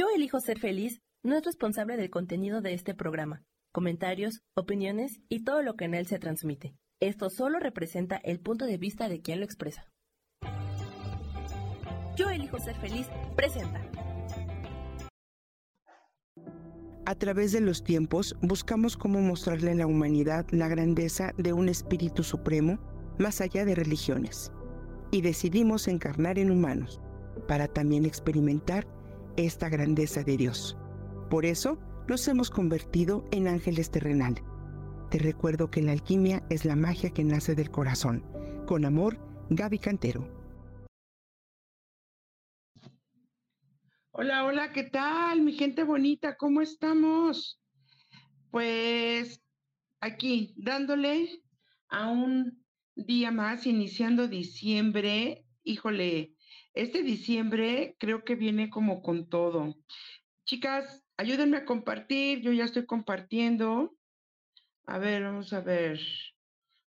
Yo elijo ser feliz no es responsable del contenido de este programa, comentarios, opiniones y todo lo que en él se transmite. Esto solo representa el punto de vista de quien lo expresa. Yo elijo ser feliz presenta. A través de los tiempos buscamos cómo mostrarle a la humanidad la grandeza de un espíritu supremo más allá de religiones. Y decidimos encarnar en humanos para también experimentar esta grandeza de Dios. Por eso nos hemos convertido en ángeles terrenales. Te recuerdo que la alquimia es la magia que nace del corazón. Con amor, Gaby Cantero. Hola, hola, ¿qué tal, mi gente bonita? ¿Cómo estamos? Pues aquí, dándole a un día más, iniciando diciembre. Híjole, este diciembre creo que viene como con todo. Chicas, ayúdenme a compartir, yo ya estoy compartiendo. A ver, vamos a ver.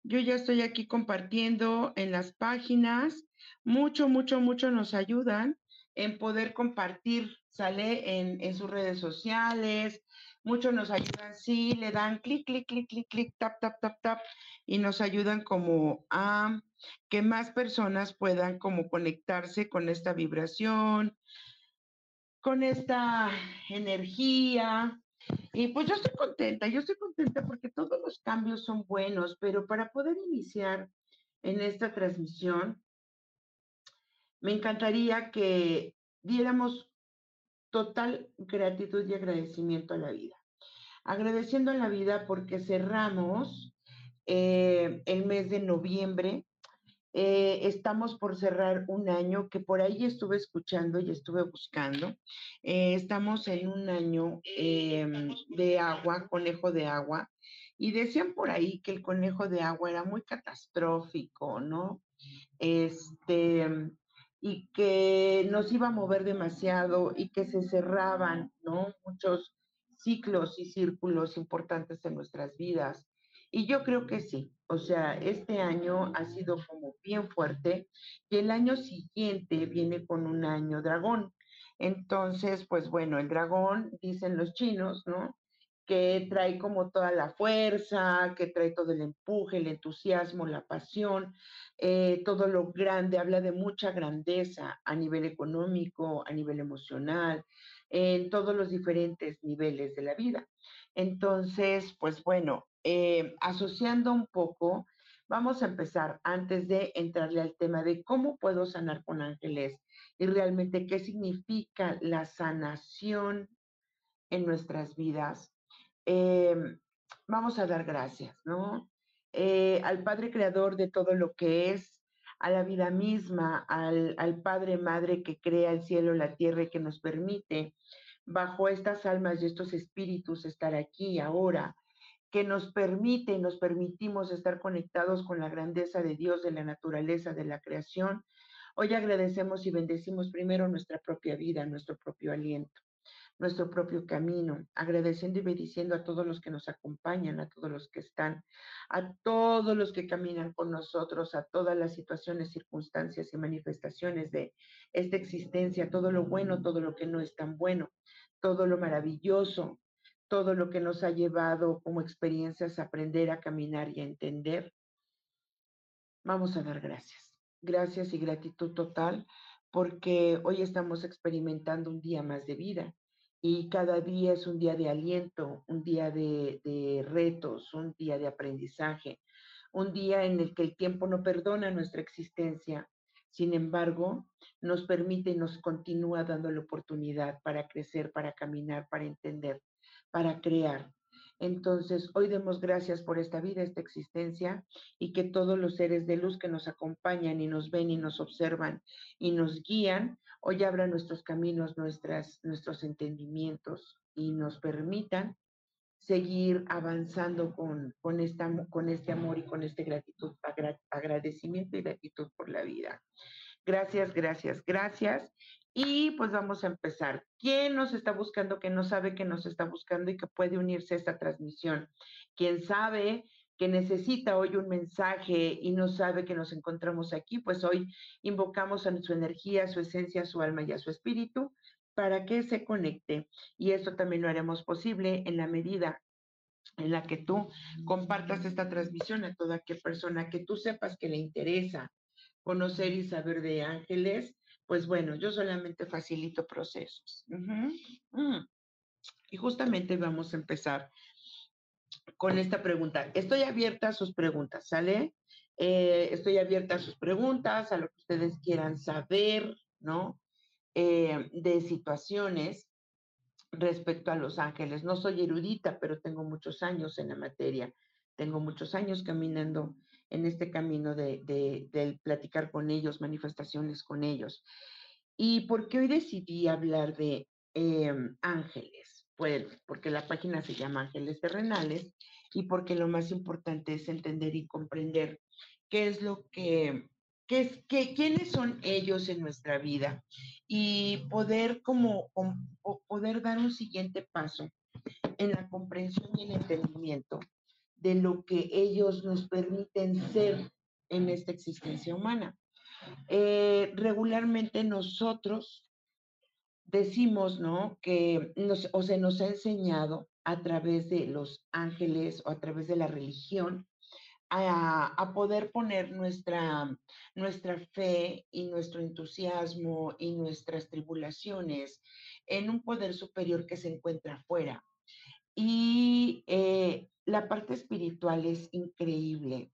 Yo ya estoy aquí compartiendo en las páginas. Mucho, mucho, mucho nos ayudan en poder compartir, sale en, en sus redes sociales. Muchos nos ayudan, sí, le dan clic, clic, clic, clic, clic, tap, tap, tap, tap, y nos ayudan como a que más personas puedan como conectarse con esta vibración, con esta energía. Y pues yo estoy contenta, yo estoy contenta porque todos los cambios son buenos, pero para poder iniciar en esta transmisión, me encantaría que diéramos total gratitud y agradecimiento a la vida. Agradeciendo a la vida porque cerramos eh, el mes de noviembre. Eh, estamos por cerrar un año que por ahí estuve escuchando y estuve buscando. Eh, estamos en un año em, de agua, conejo de agua, y decían por ahí que el conejo de agua era muy catastrófico, ¿no? Este, y que nos iba a mover demasiado y que se cerraban, ¿no? Muchos ciclos y círculos importantes en nuestras vidas. Y yo creo que sí, o sea, este año ha sido como bien fuerte y el año siguiente viene con un año dragón. Entonces, pues bueno, el dragón, dicen los chinos, ¿no? Que trae como toda la fuerza, que trae todo el empuje, el entusiasmo, la pasión, eh, todo lo grande, habla de mucha grandeza a nivel económico, a nivel emocional, en todos los diferentes niveles de la vida. Entonces, pues bueno, eh, asociando un poco, vamos a empezar antes de entrarle al tema de cómo puedo sanar con ángeles y realmente qué significa la sanación en nuestras vidas. Eh, vamos a dar gracias, ¿no? Eh, al Padre Creador de todo lo que es, a la vida misma, al, al, Padre Madre que crea el cielo, la tierra y que nos permite, bajo estas almas y estos espíritus, estar aquí ahora, que nos permite y nos permitimos estar conectados con la grandeza de Dios, de la naturaleza, de la creación. Hoy agradecemos y bendecimos primero nuestra propia vida, nuestro propio aliento nuestro propio camino, agradeciendo y bendiciendo a todos los que nos acompañan, a todos los que están, a todos los que caminan con nosotros, a todas las situaciones, circunstancias y manifestaciones de esta existencia, todo lo bueno, todo lo que no es tan bueno, todo lo maravilloso, todo lo que nos ha llevado como experiencias a aprender a caminar y a entender. Vamos a dar gracias. Gracias y gratitud total porque hoy estamos experimentando un día más de vida y cada día es un día de aliento, un día de, retos, un día de aprendizaje, un día en el que el tiempo no perdona nuestra existencia, sin embargo, nos permite y nos continúa dando la oportunidad para crecer, para caminar, para entender, para crear. Entonces, hoy demos gracias por esta vida, esta existencia, y que todos los seres de luz que nos acompañan y nos ven y nos observan y nos guían, hoy abran nuestros caminos, nuestras, nuestros entendimientos y nos permitan seguir avanzando con, con, esta, con este amor y con este gratitud, agradecimiento y gratitud por la vida. Gracias, gracias, gracias. Y pues vamos a empezar. ¿Quién nos está buscando, que no sabe que nos está buscando y que puede unirse a esta transmisión? ¿Quién sabe que necesita hoy un mensaje y no sabe que nos encontramos aquí? Pues hoy invocamos a su energía, a su esencia, a su alma y a su espíritu para que se conecte. Y esto también lo haremos posible en la medida en la que tú compartas esta transmisión a toda aquella persona que tú sepas que le interesa conocer y saber de ángeles, pues bueno, yo solamente facilito procesos. Mm. Y justamente vamos a empezar con esta pregunta. Estoy abierta a sus preguntas, ¿sale? Eh, estoy abierta a sus preguntas, a lo que ustedes quieran saber, ¿no? Eh, de situaciones respecto a los ángeles. No soy erudita, pero tengo muchos años en la materia. Tengo muchos años caminando en este camino de, de, platicar con ellos, manifestaciones con ellos. ¿Y por qué hoy decidí hablar de em, ángeles? Pues porque la página se llama Ángeles Terrenales y porque lo más importante es entender y comprender qué es lo que, qué es, qué, quiénes son ellos en nuestra vida y poder como, poder dar un siguiente paso en la comprensión y el entendimiento de lo que ellos nos permiten ser en esta existencia humana. Eh, regularmente nosotros decimos, ¿no? Que nos, o se nos ha enseñado a través de los ángeles o a través de la religión a, a, poder poner nuestra, nuestra fe y nuestro entusiasmo y nuestras tribulaciones en un poder superior que se encuentra afuera. Y eh, la parte espiritual es increíble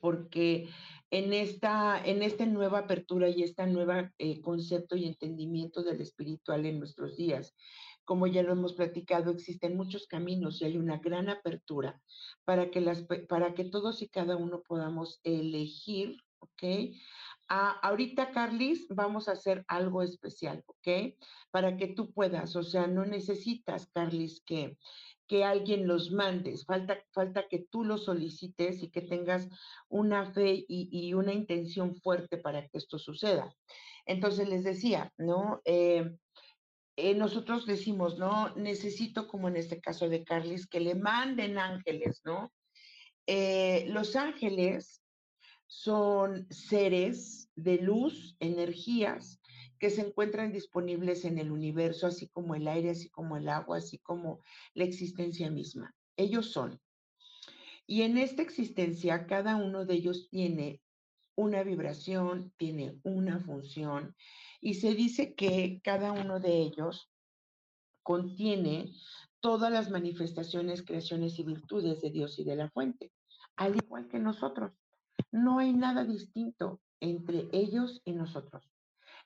porque en esta, en esta nueva apertura y este nuevo eh, concepto y entendimiento del espiritual en nuestros días, como ya lo hemos platicado, existen muchos caminos y hay una gran apertura para que, las, para que todos y cada uno podamos elegir, ¿ok? Ahorita, Carlis, vamos a hacer algo especial, ¿ok? Para que tú puedas, o sea, no necesitas, Carlis, que, que alguien los mandes, falta, falta que tú los solicites y que tengas una fe y, una intención fuerte para que esto suceda. Entonces les decía, ¿no? Eh, eh, nosotros decimos, ¿no? Necesito, como en este caso de Carlis, que le manden ángeles, ¿no? Eh, los ángeles son seres de luz, energías que se encuentran disponibles en el universo, así como el aire, así como el agua, así como la existencia misma. Ellos son. Y en esta existencia, cada uno de ellos tiene una vibración, tiene una función, y se dice que cada uno de ellos contiene todas las manifestaciones, creaciones y virtudes de Dios y de la fuente, al igual que nosotros. No hay nada distinto entre ellos y nosotros.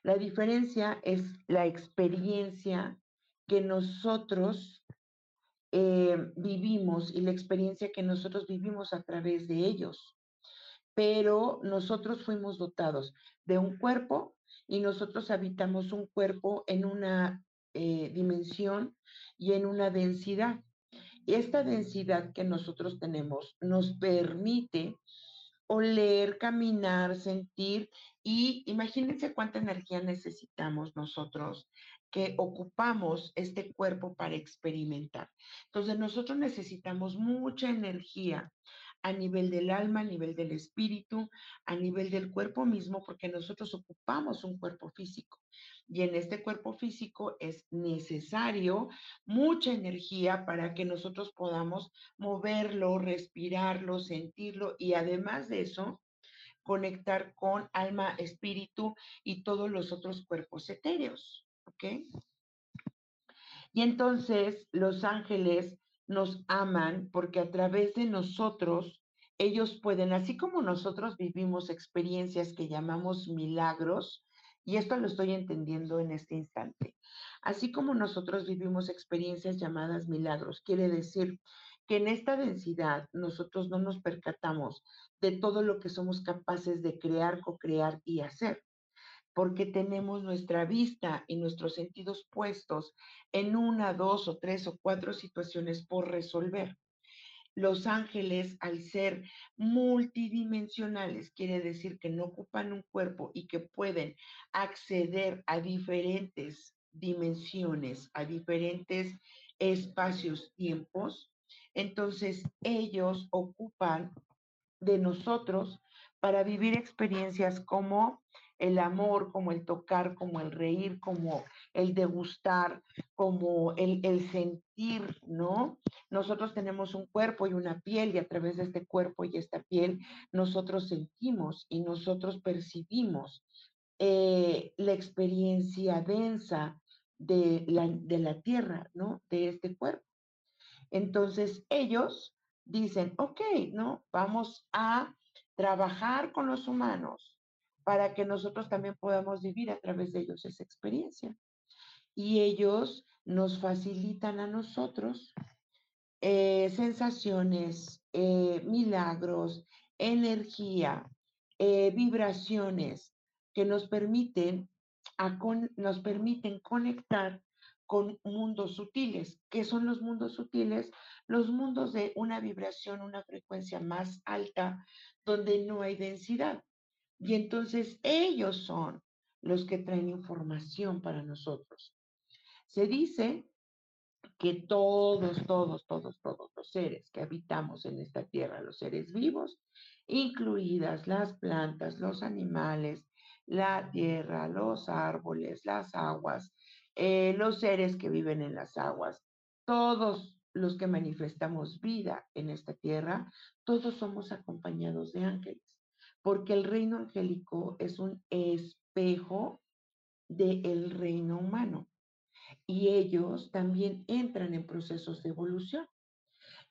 La diferencia es la experiencia que nosotros eh, vivimos y la experiencia que nosotros vivimos a través de ellos. Pero nosotros fuimos dotados de un cuerpo y nosotros habitamos un cuerpo en una eh, dimensión y en una densidad. Esta densidad que nosotros tenemos nos permite oler, caminar, sentir y imagínense cuánta energía necesitamos nosotros que ocupamos este cuerpo para experimentar. Entonces nosotros necesitamos mucha energía a nivel del alma, a nivel del espíritu, a nivel del cuerpo mismo, porque nosotros ocupamos un cuerpo físico. Y en este cuerpo físico es necesario mucha energía para que nosotros podamos moverlo, respirarlo, sentirlo y además de eso, conectar con alma, espíritu y todos los otros cuerpos etéreos. ¿Ok? Y entonces los ángeles nos aman porque a través de nosotros ellos pueden, así como nosotros vivimos experiencias que llamamos milagros, y esto lo estoy entendiendo en este instante, así como nosotros vivimos experiencias llamadas milagros, quiere decir que en esta densidad nosotros no nos percatamos de todo lo que somos capaces de crear, co-crear y hacer porque tenemos nuestra vista y nuestros sentidos puestos en una, dos o tres o cuatro situaciones por resolver. Los ángeles, al ser multidimensionales, quiere decir que no ocupan un cuerpo y que pueden acceder a diferentes dimensiones, a diferentes espacios, tiempos. Entonces, ellos ocupan de nosotros para vivir experiencias como el amor, como el tocar, como el reír, como el degustar, como el, el, sentir, ¿no? Nosotros tenemos un cuerpo y una piel y a través de este cuerpo y esta piel nosotros sentimos y nosotros percibimos eh, la experiencia densa de la, de la tierra, ¿no? De este cuerpo. Entonces ellos dicen, ok, ¿no? Vamos a trabajar con los humanos para que nosotros también podamos vivir a través de ellos esa experiencia. Y ellos nos facilitan a nosotros eh, sensaciones, eh, milagros, energía, eh, vibraciones que nos permiten, nos permiten conectar con mundos sutiles. ¿Qué son los mundos sutiles? Los mundos de una vibración, una frecuencia más alta, donde no hay densidad. Y entonces ellos son los que traen información para nosotros. Se dice que todos, todos, todos, todos los seres que habitamos en esta tierra, los seres vivos, incluidas las plantas, los animales, la tierra, los árboles, las aguas, eh, los seres que viven en las aguas, todos los que manifestamos vida en esta tierra, todos somos acompañados de ángeles porque el reino angélico es un espejo del reino humano y ellos también entran en procesos de evolución.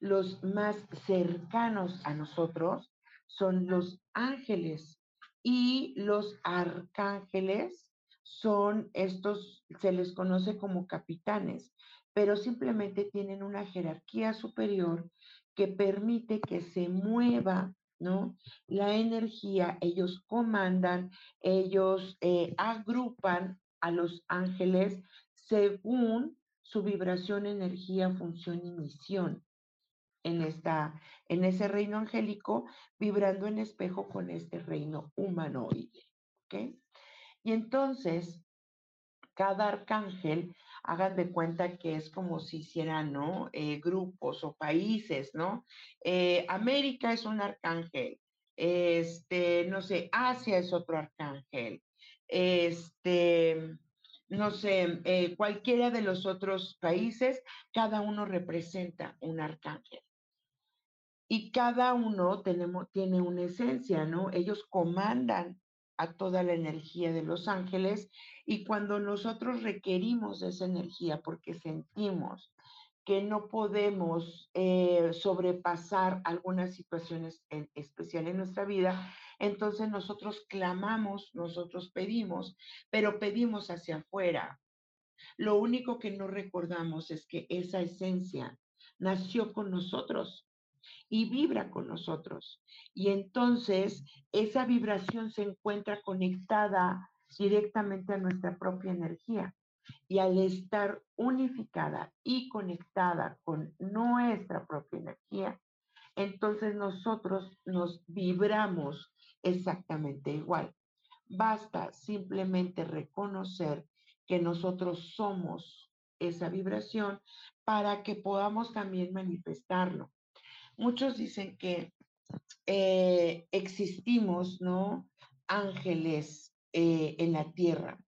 Los más cercanos a nosotros son los ángeles y los arcángeles son estos, se les conoce como capitanes, pero simplemente tienen una jerarquía superior que permite que se mueva ¿no? La energía, ellos comandan, ellos eh, agrupan a los ángeles según su vibración, energía, función y misión en, esta, en ese reino angélico, vibrando en espejo con este reino humanoide. ¿ok? Y entonces, cada arcángel hagan de cuenta que es como si hicieran, ¿no? Eh, grupos o países, ¿no? Eh, América es un arcángel, este, no sé, Asia es otro arcángel, este, no sé, eh, cualquiera de los otros países, cada uno representa un arcángel. Y cada uno tenemos, tiene una esencia, ¿no? Ellos comandan a toda la energía de los ángeles y cuando nosotros requerimos esa energía porque sentimos que no podemos eh, sobrepasar algunas situaciones en, especial en nuestra vida, entonces nosotros clamamos, nosotros pedimos, pero pedimos hacia afuera. Lo único que no recordamos es que esa esencia nació con nosotros y vibra con nosotros. Y entonces esa vibración se encuentra conectada directamente a nuestra propia energía. Y al estar unificada y conectada con nuestra propia energía, entonces nosotros nos vibramos exactamente igual. Basta simplemente reconocer que nosotros somos esa vibración para que podamos también manifestarlo. Muchos dicen que eh, existimos, ¿no? Ángeles eh, en la tierra.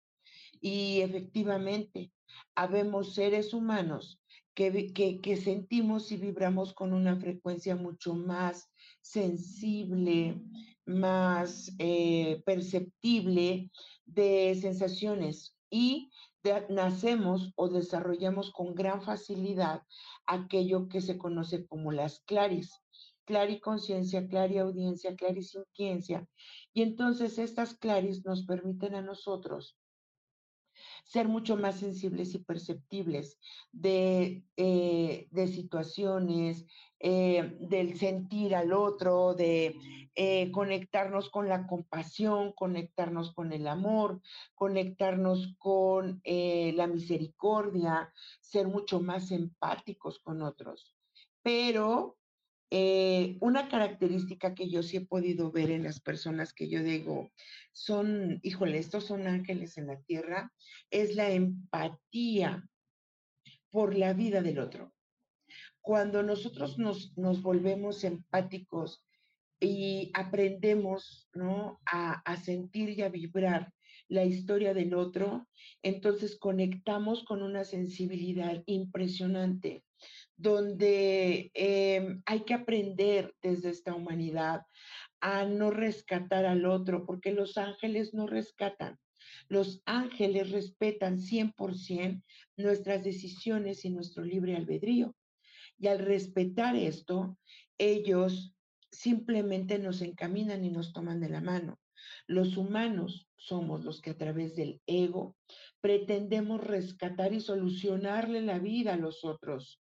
Y efectivamente, habemos seres humanos que, que, sentimos y vibramos con una frecuencia mucho más sensible, más eh, perceptible de sensaciones y nacemos o desarrollamos con gran facilidad aquello que se conoce como las claris, clariconciencia, clariaudiencia, clarisintiencia. Y entonces estas claris nos permiten a nosotros ser mucho más sensibles y perceptibles de, eh, de situaciones, eh, del sentir al otro, de eh, conectarnos con la compasión, conectarnos con el amor, conectarnos con la misericordia, ser mucho más empáticos con otros. Pero una característica que yo sí he podido ver en las personas que yo digo, son, híjole, estos son ángeles en la tierra, es la empatía por la vida del otro. Cuando nosotros nos, volvemos empáticos y aprendemos a sentir y a vibrar la historia del otro, entonces conectamos con una sensibilidad impresionante, donde em, hay que aprender desde esta humanidad a no rescatar al otro, porque los ángeles no rescatan. Los ángeles respetan 100% nuestras decisiones y nuestro libre albedrío. Y al respetar esto, ellos simplemente nos encaminan y nos toman de la mano. Los humanos somos los que a través del ego pretendemos rescatar y solucionarle la vida a los otros.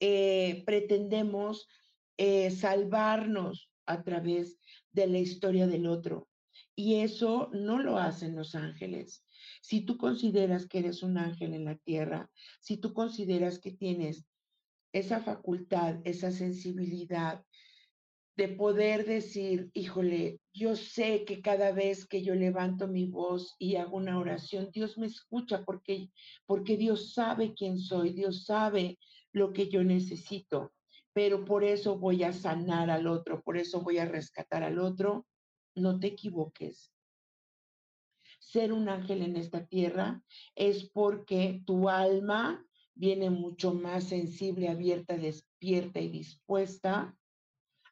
Eh, pretendemos eh, salvarnos a través de la historia del otro. Y eso no lo hacen los ángeles. Si tú consideras que eres un ángel en la tierra, si tú consideras que tienes esa facultad, esa sensibilidad, de poder decir, híjole, yo sé que cada vez que yo levanto mi voz y hago una oración, Dios me escucha porque, porque Dios sabe quién soy, Dios sabe lo que yo necesito, pero por eso voy a sanar al otro, por eso voy a rescatar al otro. No te equivoques. Ser un ángel en esta tierra es porque tu alma viene mucho más sensible, abierta, despierta y dispuesta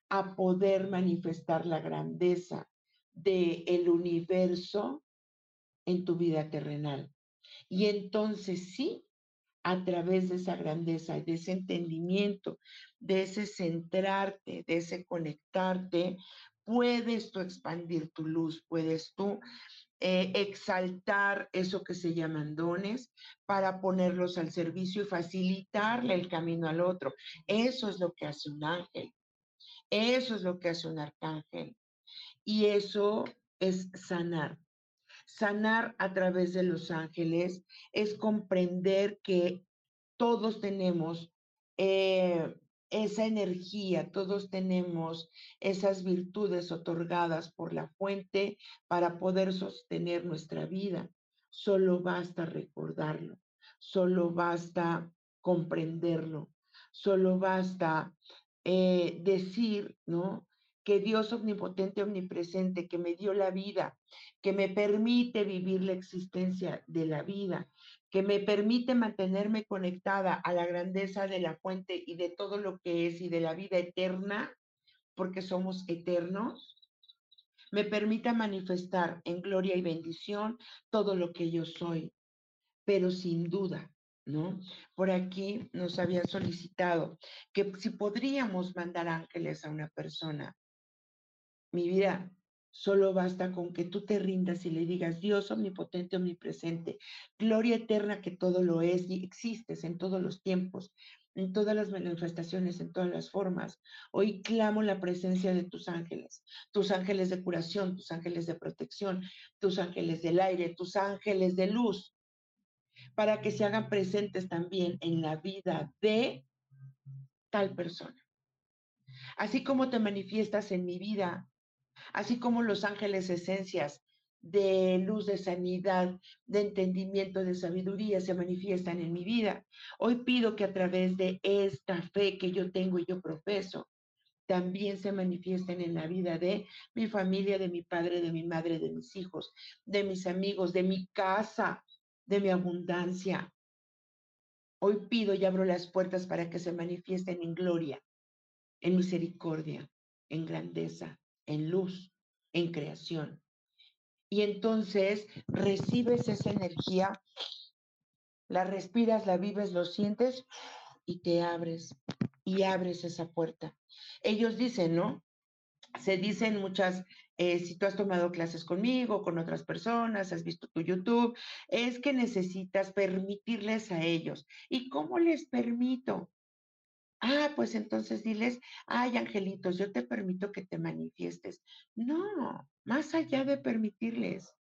a poder manifestar la grandeza del el universo en tu vida terrenal. Y entonces sí, a través de esa grandeza, de ese entendimiento, de ese centrarte, de ese conectarte, puedes tú expandir tu luz, puedes tú eh, exaltar eso que se llaman dones para ponerlos al servicio y facilitarle el camino al otro. Eso es lo que hace un ángel. Eso es lo que hace un arcángel. Y eso es sanar. Sanar a través de los ángeles es comprender que todos tenemos eh, esa energía, todos tenemos esas virtudes otorgadas por la fuente para poder sostener nuestra vida. Solo basta recordarlo, solo basta comprenderlo, solo basta eh, decir, ¿no? Que Dios omnipotente, omnipresente, que me dio la vida, que me permite vivir la existencia de la vida, que me permite mantenerme conectada a la grandeza de la fuente y de todo lo que es y de la vida eterna, porque somos eternos, me permita manifestar en gloria y bendición todo lo que yo soy, pero sin duda ¿no? Por aquí nos habían solicitado que si podríamos mandar ángeles a una persona. Mi vida, solo basta con que tú te rindas y le digas, Dios omnipotente, omnipresente, gloria eterna que todo lo es y existes en todos los tiempos, en todas las manifestaciones, en todas las formas. Hoy clamo la presencia de tus ángeles, tus ángeles de curación, tus ángeles de protección, tus ángeles del aire, tus ángeles de luz, para que se hagan presentes también en la vida de tal persona. Así como te manifiestas en mi vida, así como los ángeles esencias de luz, de sanidad, de entendimiento, de sabiduría se manifiestan en mi vida. Hoy pido que a través de esta fe que yo tengo y yo profeso, también se manifiesten en la vida de mi familia, de mi padre, de mi madre, de mis hijos, de mis amigos, de mi casa, de mi abundancia. Hoy pido y abro las puertas para que se manifiesten en gloria, en misericordia, en grandeza, en luz, en creación. Y entonces recibes esa energía, la respiras, la vives, lo sientes y te abres y abres esa puerta. Ellos dicen, ¿no? Se dicen muchas eh, si tú has tomado clases conmigo, con otras personas, has visto tu YouTube, es que necesitas permitirles a ellos. ¿Y cómo les permito? Ah, pues entonces diles, ay, angelitos, yo te permito que te manifiestes. No, más allá de permitirles,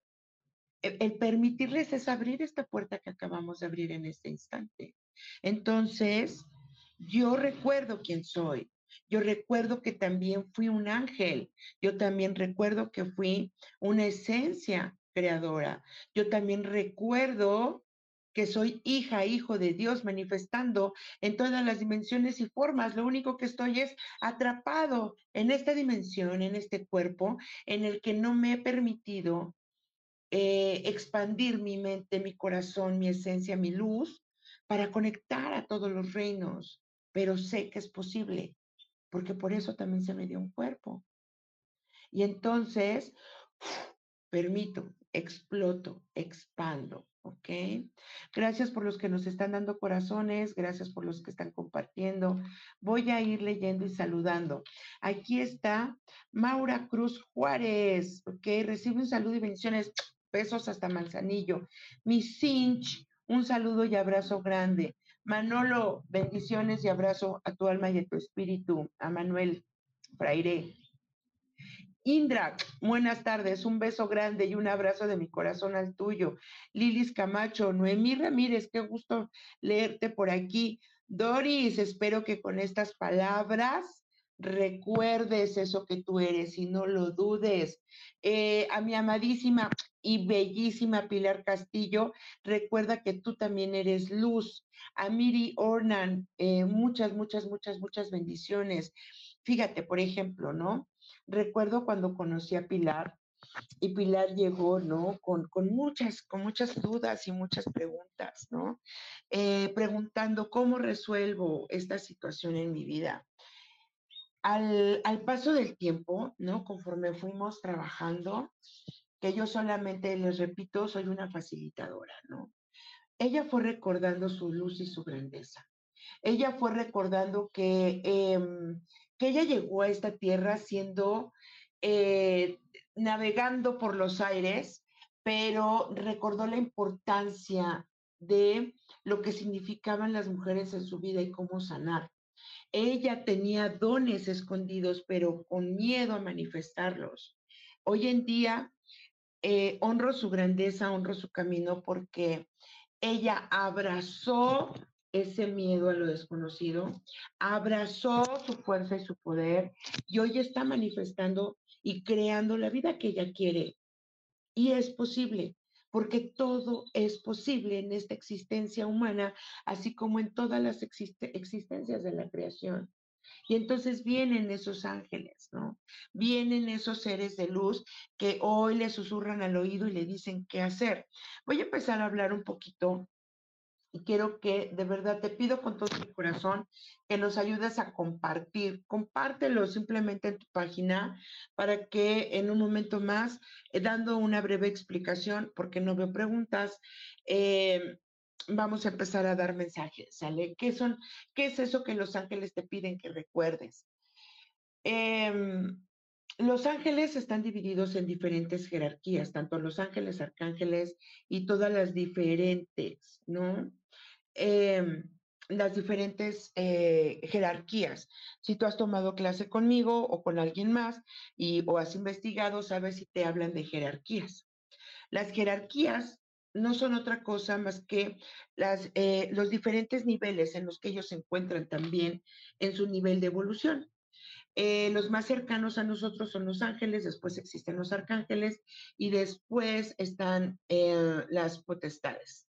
el, el permitirles es abrir esta puerta que acabamos de abrir en este instante. Entonces, yo recuerdo quién soy, yo recuerdo que también fui un ángel. Yo también recuerdo que fui una esencia creadora. Yo también recuerdo que soy hija, hijo de Dios, manifestando en todas las dimensiones y formas. Lo único que estoy es atrapado en esta dimensión, en este cuerpo, en el que no me he permitido eh, expandir mi mente, mi corazón, mi esencia, mi luz, para conectar a todos los reinos. Pero sé que es posible, porque por eso también se me dio un cuerpo. Y entonces, permito, exploto, expando, ¿ok? Gracias por los que nos están dando corazones, gracias por los que están compartiendo. Voy a ir leyendo y saludando. Aquí está Maura Cruz Juárez, ¿ok? Recibe un saludo y bendiciones, besos hasta Manzanillo. Mi Cinch, un saludo y abrazo grande. Manolo, bendiciones y abrazo a tu alma y a tu espíritu. A Manuel Fraire, Indra, buenas tardes, un beso grande y un abrazo de mi corazón al tuyo. Lilis Camacho, Noemí Ramírez, qué gusto leerte por aquí. Doris, espero que con estas palabras recuerdes eso que tú eres y no lo dudes. Eh, a mi amadísima y bellísima Pilar Castillo, recuerda que tú también eres luz. A Miri Ornan, eh, muchas, muchas, muchas, muchas bendiciones. Fíjate, por ejemplo, ¿no? Recuerdo cuando conocí a Pilar y Pilar llegó, ¿no? Con, muchas, con muchas dudas y muchas preguntas, ¿no? Eh, preguntando cómo resuelvo esta situación en mi vida. Al, al, paso del tiempo, ¿no? Conforme fuimos trabajando, que yo solamente, les repito, soy una facilitadora, ¿no? Ella fue recordando su luz y su grandeza. Ella fue recordando que em, que ella llegó a esta tierra siendo, eh, navegando por los aires, pero recordó la importancia de lo que significaban las mujeres en su vida y cómo sanar. Ella tenía dones escondidos, pero con miedo a manifestarlos. Hoy en día eh, honro su grandeza, honro su camino porque ella abrazó ese miedo a lo desconocido, abrazó su fuerza y su poder y hoy está manifestando y creando la vida que ella quiere. Y es posible, porque todo es posible en esta existencia humana, así como en todas las existencias de la creación. Y entonces vienen esos ángeles, ¿no? Vienen esos seres de luz que hoy le susurran al oído y le dicen qué hacer. Voy a empezar a hablar un poquito y quiero que de verdad te pido con todo mi corazón que nos ayudes a compartir. Compártelo simplemente en tu página para que en un momento más, eh, dando una breve explicación, porque no veo preguntas, eh, vamos a empezar a dar mensajes, ¿sale? ¿Qué son, qué es eso que los ángeles te piden que recuerdes? Em, los ángeles están divididos en diferentes jerarquías, tanto los ángeles, arcángeles y todas las diferentes, ¿no? Em, las diferentes eh, jerarquías. Si tú has tomado clase conmigo o con alguien más y o has investigado, sabes si te hablan de jerarquías. Las jerarquías no son otra cosa más que las, eh, los diferentes niveles en los que ellos se encuentran también en su nivel de evolución. Eh, los más cercanos a nosotros son los ángeles, después existen los arcángeles y después están las potestades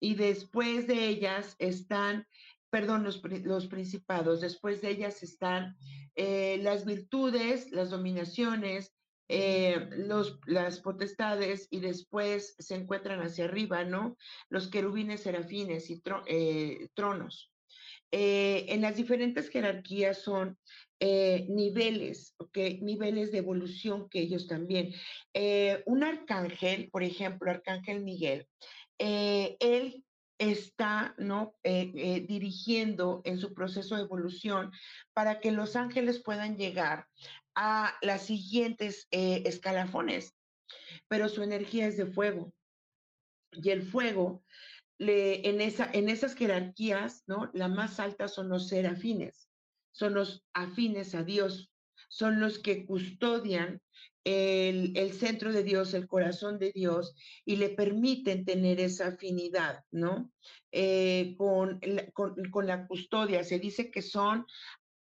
y después de ellas están, perdón, los, los principados, después de ellas están eh, las virtudes, las dominaciones, eh, los, las potestades y después se encuentran hacia arriba, ¿no? Los querubines, serafines y eh, tronos. En las diferentes jerarquías son niveles, ¿ok? Niveles de evolución que ellos también. un arcángel, por ejemplo, Arcángel Miguel, eh, él está ¿no? Eh, eh, dirigiendo en su proceso de evolución para que los ángeles puedan llegar a las siguientes escalafones, pero su energía es de fuego. Y el fuego, en, esa, en esas jerarquías, ¿no? la más alta son los serafines, son los afines a Dios, son los que custodian el, centro de Dios, el corazón de Dios, y le permiten tener esa afinidad, ¿no? Eh, con, con, la custodia. Se dice que son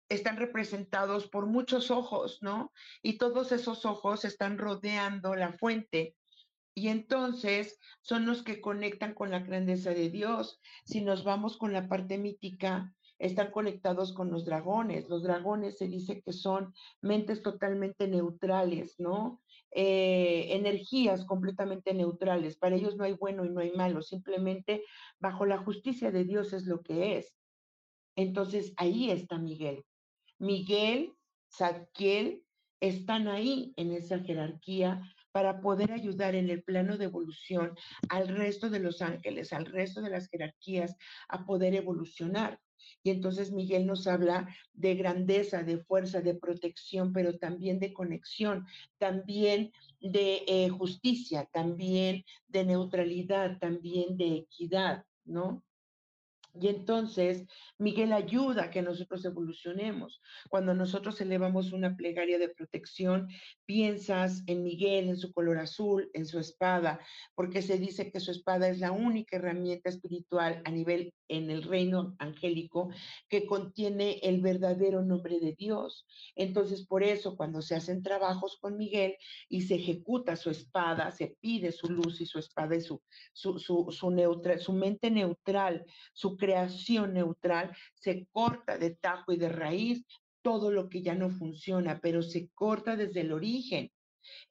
están representados por muchos ojos, ¿no? Y todos esos ojos están rodeando la fuente Y entonces son los que conectan con la grandeza de Dios. Si nos vamos con la parte mítica, están conectados con los dragones. Los dragones se dice que son mentes totalmente neutrales, ¿no? Eh, energías completamente neutrales. Para ellos no hay bueno y no hay malo, simplemente bajo la justicia de Dios es lo que es. Entonces ahí está Miguel. Miguel, Zadkiel, están ahí en esa jerarquía para poder ayudar en el plano de evolución al resto de los ángeles, al resto de las jerarquías a poder evolucionar. Y entonces Miguel nos habla de grandeza, de fuerza, de protección, pero también de conexión, también de eh, justicia, también de neutralidad, también de equidad, ¿no? Y entonces Miguel ayuda a que nosotros evolucionemos. Cuando nosotros elevamos una plegaria de protección, piensas en Miguel, en su color azul, en su espada, porque se dice que su espada es la única herramienta espiritual a nivel en el reino angélico que contiene el verdadero nombre de Dios. Entonces, por eso, cuando se hacen trabajos con Miguel y se ejecuta su espada, se pide su luz y su espada y su, su, su, su, neutral, su mente neutral, su creación neutral, se corta de tajo y de raíz todo lo que ya no funciona, pero se corta desde el origen.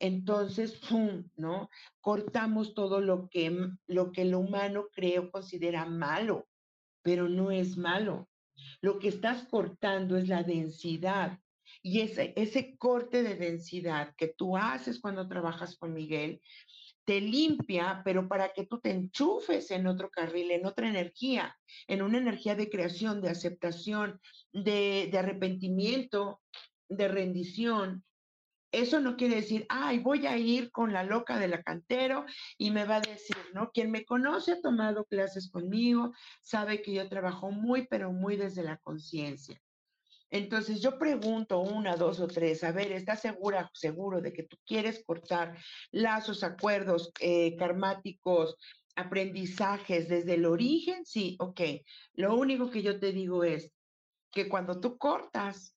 Entonces, ¡pum! ¿no? Cortamos todo lo que, lo que el humano creo considera malo, pero no es malo. Lo que estás cortando es la densidad. Y ese, ese corte de densidad que tú haces cuando trabajas con Miguel, te limpia, pero para que tú te enchufes en otro carril, en otra energía, en una energía de creación, de aceptación, de, arrepentimiento, de rendición. Eso no quiere decir, ay, voy a ir con la loca de la cantero y me va a decir, ¿no? Quien me conoce, ha tomado clases conmigo, sabe que yo trabajo muy, pero muy desde la conciencia. Entonces yo pregunto una, dos o tres, a ver, ¿estás segura, seguro de que tú quieres cortar lazos, acuerdos eh, karmáticos, aprendizajes desde el origen? Sí, ok. Lo único que yo te digo es que cuando tú cortas,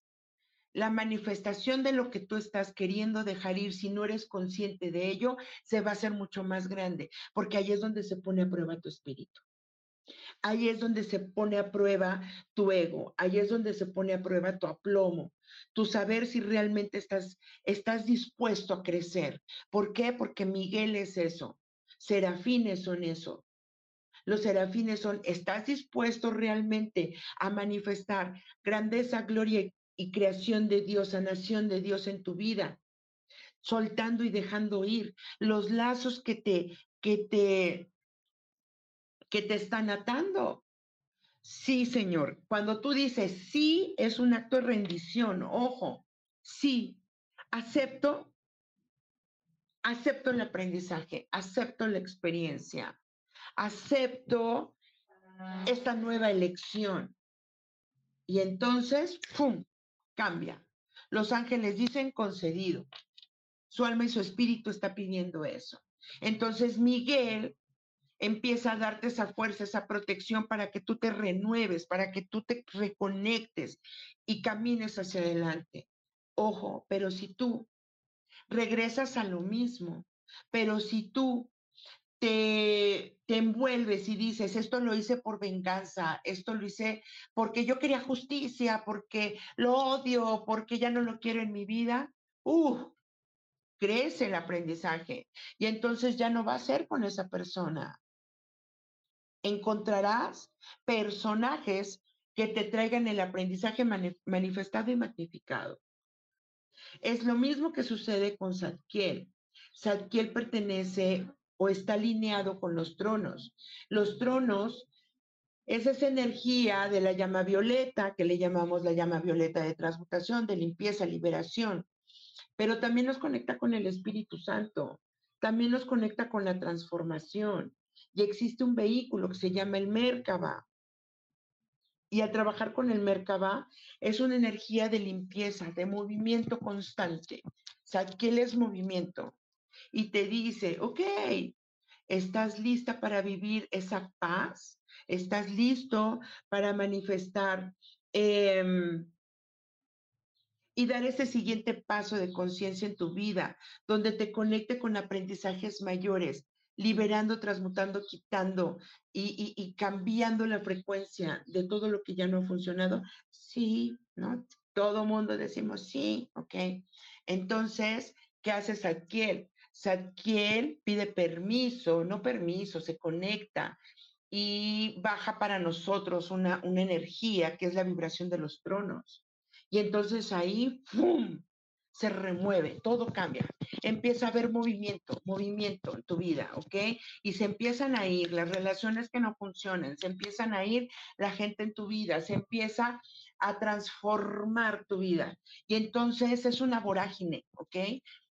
la manifestación de lo que tú estás queriendo dejar ir, si no eres consciente de ello, se va a hacer mucho más grande, porque ahí es donde se pone a prueba tu espíritu. Ahí es donde se pone a prueba tu ego, ahí es donde se pone a prueba tu aplomo, tu saber si realmente estás, estás dispuesto a crecer. ¿Por qué? Porque Miguel es eso, serafines son eso. Los serafines son, ¿estás dispuesto realmente a manifestar grandeza, gloria y creación de Dios, sanación de Dios en tu vida? soltando y dejando ir los lazos que te que te que te están atando. Sí, Señor. Cuando tú dices sí, es un acto de rendición. Ojo, sí, acepto, acepto el aprendizaje, acepto la experiencia, acepto esta nueva elección. Y entonces, ¡pum!, cambia. Los ángeles dicen concedido. Su alma y su espíritu está pidiendo eso. Entonces Miguel empieza a darte esa fuerza, esa protección para que tú te renueves, para que tú te reconectes y camines hacia adelante. Ojo, pero si tú regresas a lo mismo, pero si tú te, envuelves y dices, esto lo hice por venganza, esto lo hice porque yo quería justicia, porque lo odio, porque ya no lo quiero en mi vida, uh, crece el aprendizaje. Y entonces ya no va a ser con esa persona encontrarás personajes que te traigan el aprendizaje manifestado y magnificado. Es lo mismo que sucede con Zadkiel. Zadkiel pertenece o está alineado con los tronos. Los tronos es esa energía de la llama violeta, que le llamamos la llama violeta de transmutación, de limpieza, liberación, pero también nos conecta con el Espíritu Santo, también nos conecta con la transformación, y existe un vehículo que se llama el Merkaba. Y al trabajar con el Merkaba es una energía de limpieza, de movimiento constante. Sadkiel es movimiento. Y te dice, ok, ¿estás lista para vivir esa paz? ¿Estás listo para manifestar em, y dar ese siguiente paso de conciencia en tu vida, donde te conecte con aprendizajes mayores, liberando, transmutando, quitando y, cambiando la frecuencia de todo lo que ya no ha funcionado. Sí, ¿no? Todo mundo decimos sí, ok. Entonces, ¿qué hace Sadkiel? Sadkiel pide permiso, no permiso, se conecta y baja para nosotros una, una energía que es la vibración de los tronos. Y entonces ahí, ¡pum! Se remueve, todo cambia. Empieza a haber movimiento, movimiento en tu vida, ¿ok? Y se empiezan a ir las relaciones que no funcionan, se empiezan a ir la gente en tu vida, se empieza a transformar tu vida. Y entonces es una vorágine, ¿ok?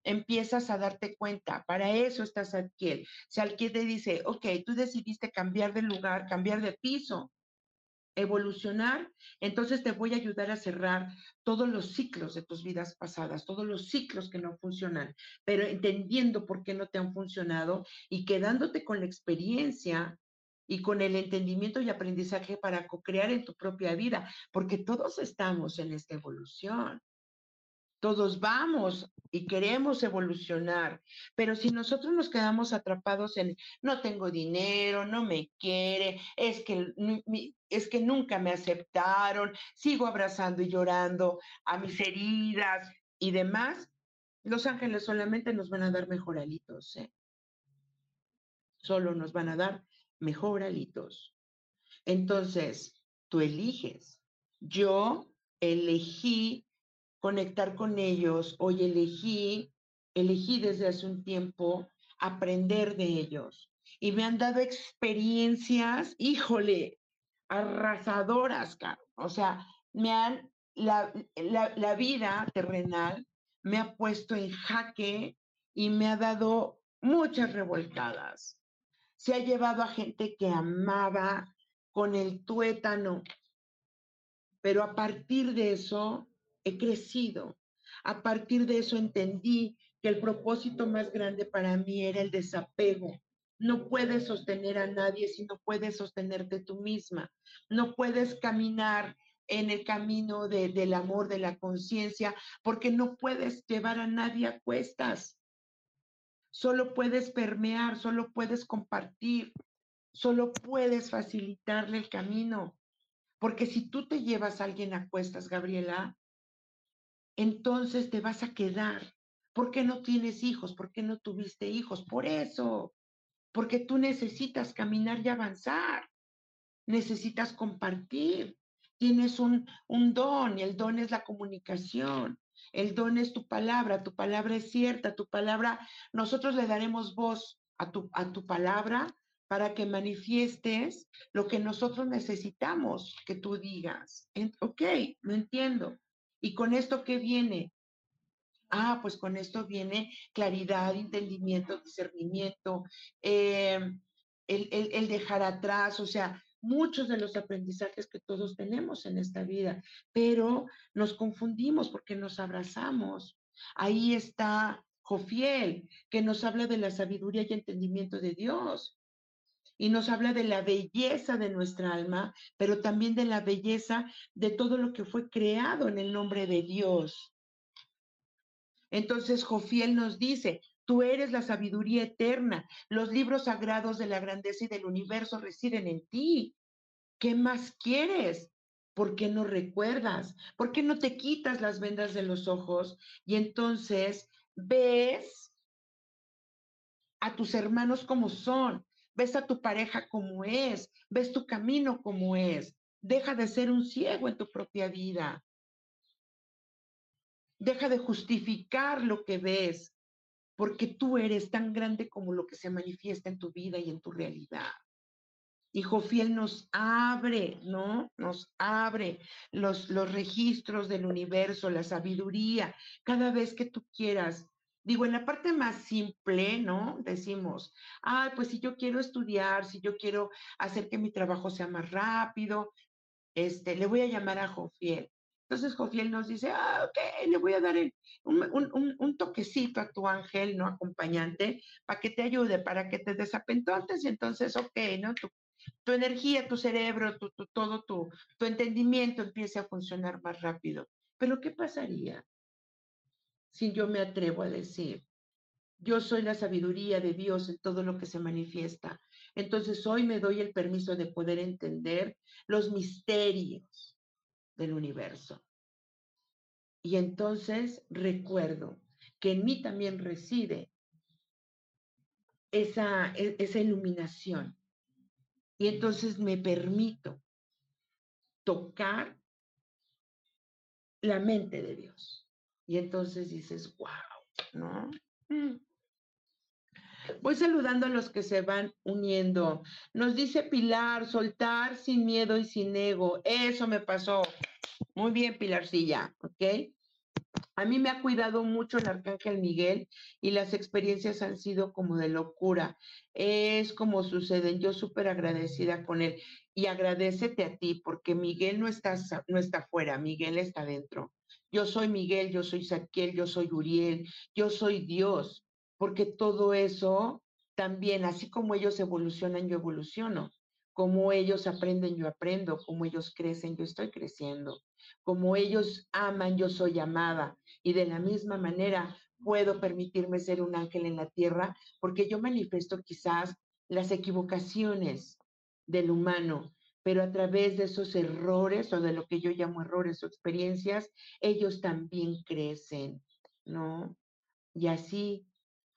Empiezas a darte cuenta, para eso estás Alquiel. Si Alquiel te dice, ok, tú decidiste cambiar de lugar, cambiar de piso, evolucionar, entonces te voy a ayudar a cerrar todos los ciclos de tus vidas pasadas, todos los ciclos que no funcionan, pero entendiendo por qué no te han funcionado y quedándote con la experiencia y con el entendimiento y aprendizaje para co-crear en tu propia vida, porque todos estamos en esta evolución. Todos vamos y queremos evolucionar, pero si nosotros nos quedamos atrapados en no tengo dinero, no me quiere, es que, es que nunca me aceptaron, sigo abrazando y llorando a mis heridas y demás, los ángeles solamente nos van a dar mejoralitos, ¿eh? Solo nos van a dar mejoralitos. Entonces, tú eliges. Yo elegí conectar con ellos. Hoy elegí, elegí desde hace un tiempo aprender de ellos. Y me han dado experiencias, híjole, arrasadoras, caro. O sea, me han, la, la vida terrenal me ha puesto en jaque y me ha dado muchas revolcadas. Se ha llevado a gente que amaba con el tuétano, pero a partir de eso he crecido. A partir de eso entendí que el propósito más grande para mí era el desapego. No puedes sostener a nadie si no puedes sostenerte tú misma. No puedes caminar en el camino del amor, de la conciencia, porque no puedes llevar a nadie a cuestas. Solo puedes permear, solo puedes compartir, solo puedes facilitarle el camino. Porque si tú te llevas a alguien a cuestas, Gabriela, entonces te vas a quedar. ¿Por qué no tienes hijos? ¿Por qué no tuviste hijos? Por eso, porque tú necesitas caminar y avanzar, necesitas compartir. Tienes un, don y el don es la comunicación. El don es tu palabra, tu palabra es cierta, tu palabra, nosotros le daremos voz a tu, a tu palabra para que manifiestes lo que nosotros necesitamos que tú digas. Ok, lo entiendo. ¿Y con esto qué viene? Ah, pues con esto viene claridad, entendimiento, discernimiento, eh, el, dejar atrás, o sea, muchos de los aprendizajes que todos tenemos en esta vida, pero nos confundimos porque nos abrazamos. Ahí está Jofiel, que nos habla de la sabiduría y entendimiento de Dios y nos habla de la belleza de nuestra alma, pero también de la belleza de todo lo que fue creado en el nombre de Dios. Entonces Jofiel nos dice, tú eres la sabiduría eterna, los libros sagrados de la grandeza y del universo residen en ti. ¿Qué más quieres? ¿Por qué no recuerdas? ¿Por qué no te quitas las vendas de los ojos y entonces ves a tus hermanos como son? Ves a tu pareja como es, ves tu camino como es. Deja de ser un ciego en tu propia vida. Deja de justificar lo que ves, porque tú eres tan grande como lo que se manifiesta en tu vida y en tu realidad. Hijo fiel nos abre, ¿no? Nos abre los, los registros del universo, la sabiduría, cada vez que tú quieras Digo, en la parte más simple, ¿no? Decimos, ah, pues si yo quiero estudiar, si yo quiero hacer que mi trabajo sea más rápido, este, le voy a llamar a Jofiel. Entonces Jofiel nos dice, ah, ok, le voy a dar un, toquecito a tu ángel, ¿no? Acompañante, para que te ayude, para que te desapentontes y entonces, ok, ¿no? Tu, tu energía, tu cerebro, tu, todo tu, tu entendimiento empiece a funcionar más rápido. Pero ¿qué pasaría si yo me atrevo a decir, yo soy la sabiduría de Dios en todo lo que se manifiesta. Entonces hoy me doy el permiso de poder entender los misterios del universo. Y entonces recuerdo que en mí también reside esa, e, esa iluminación. Y entonces me permito tocar la mente de Dios. Y entonces dices, wow, ¿no? Mm. Voy saludando a los que se van uniendo. Nos dice Pilar, soltar sin miedo y sin ego. Eso me pasó. Muy bien, Pilarcilla, ¿ok? A mí me ha cuidado mucho el arcángel Miguel y las experiencias han sido como de locura. Es como suceden. Yo súper agradecida con él y agradecete a ti porque Miguel no está, no está afuera, Miguel está dentro. Yo soy Miguel, yo soy Saquiel, yo soy Uriel, yo soy Dios, porque todo eso también, así como ellos evolucionan, yo evoluciono. Como ellos aprenden, yo aprendo. Como ellos crecen, yo estoy creciendo. Como ellos aman, yo soy amada. Y de la misma manera puedo permitirme ser un ángel en la tierra porque yo manifiesto quizás las equivocaciones del humano, pero a través de esos errores o de lo que yo llamo errores o experiencias, ellos también crecen, ¿no? Y así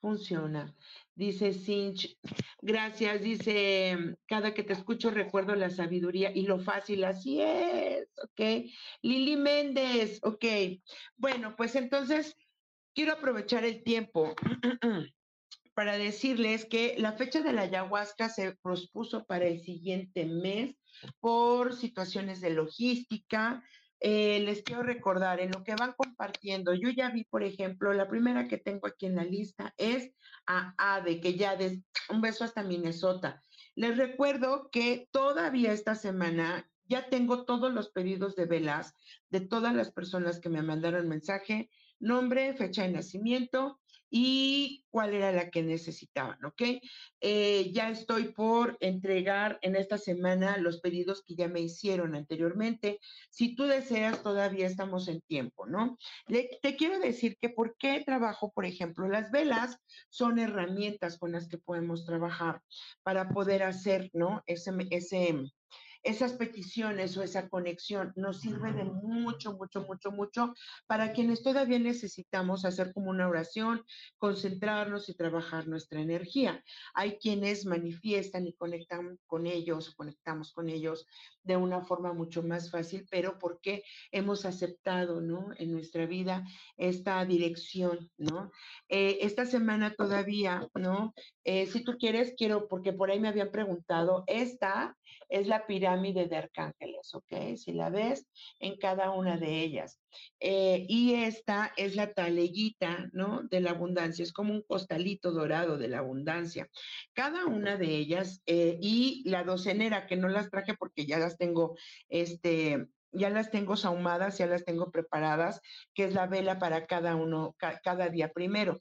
funciona. Dice Sinch, gracias, dice, cada que te escucho recuerdo la sabiduría y lo fácil, así es, ¿ok? Lili Méndez, ok. Bueno, pues entonces quiero aprovechar el tiempo para decirles que la fecha de la ayahuasca se pospuso para el siguiente mes por situaciones de logística, eh, les quiero recordar en lo que van compartiendo. Yo ya vi, por ejemplo, la primera que tengo aquí en la lista es a Ade, que ya des un beso hasta Minnesota. Les recuerdo que todavía esta semana ya tengo todos los pedidos de velas de todas las personas que me mandaron mensaje, nombre, fecha de nacimiento y cuál era la que necesitaban, ¿ok? Eh, ya estoy por entregar en esta semana los pedidos que ya me hicieron anteriormente. Si tú deseas, todavía estamos en tiempo, ¿no? te quiero decir que por qué trabajo, por ejemplo, las velas son herramientas con las que podemos trabajar para poder hacer, ¿no? Ese, esas peticiones o esa conexión nos sirve de mucho, mucho, mucho, mucho para quienes todavía necesitamos hacer como una oración, concentrarnos y trabajar nuestra energía. Hay quienes manifiestan y conectan con ellos, conectamos con ellos de una forma mucho más fácil, pero porque hemos aceptado, ¿no? En nuestra vida esta dirección, ¿no? Eh, esta semana todavía, ¿no? Eh, si tú quieres, quiero, porque por ahí me habían preguntado, esta es la pirámide de arcángeles, ¿ok? Si la ves en cada una de ellas. Eh, y esta es la taleguita, ¿no? De la abundancia, es como un costalito dorado de la abundancia. Cada una de ellas y la docenera, que no las traje porque ya las tengo, este, ya las tengo sahumadas, ya las tengo preparadas, que es la vela para cada uno, cada día primero.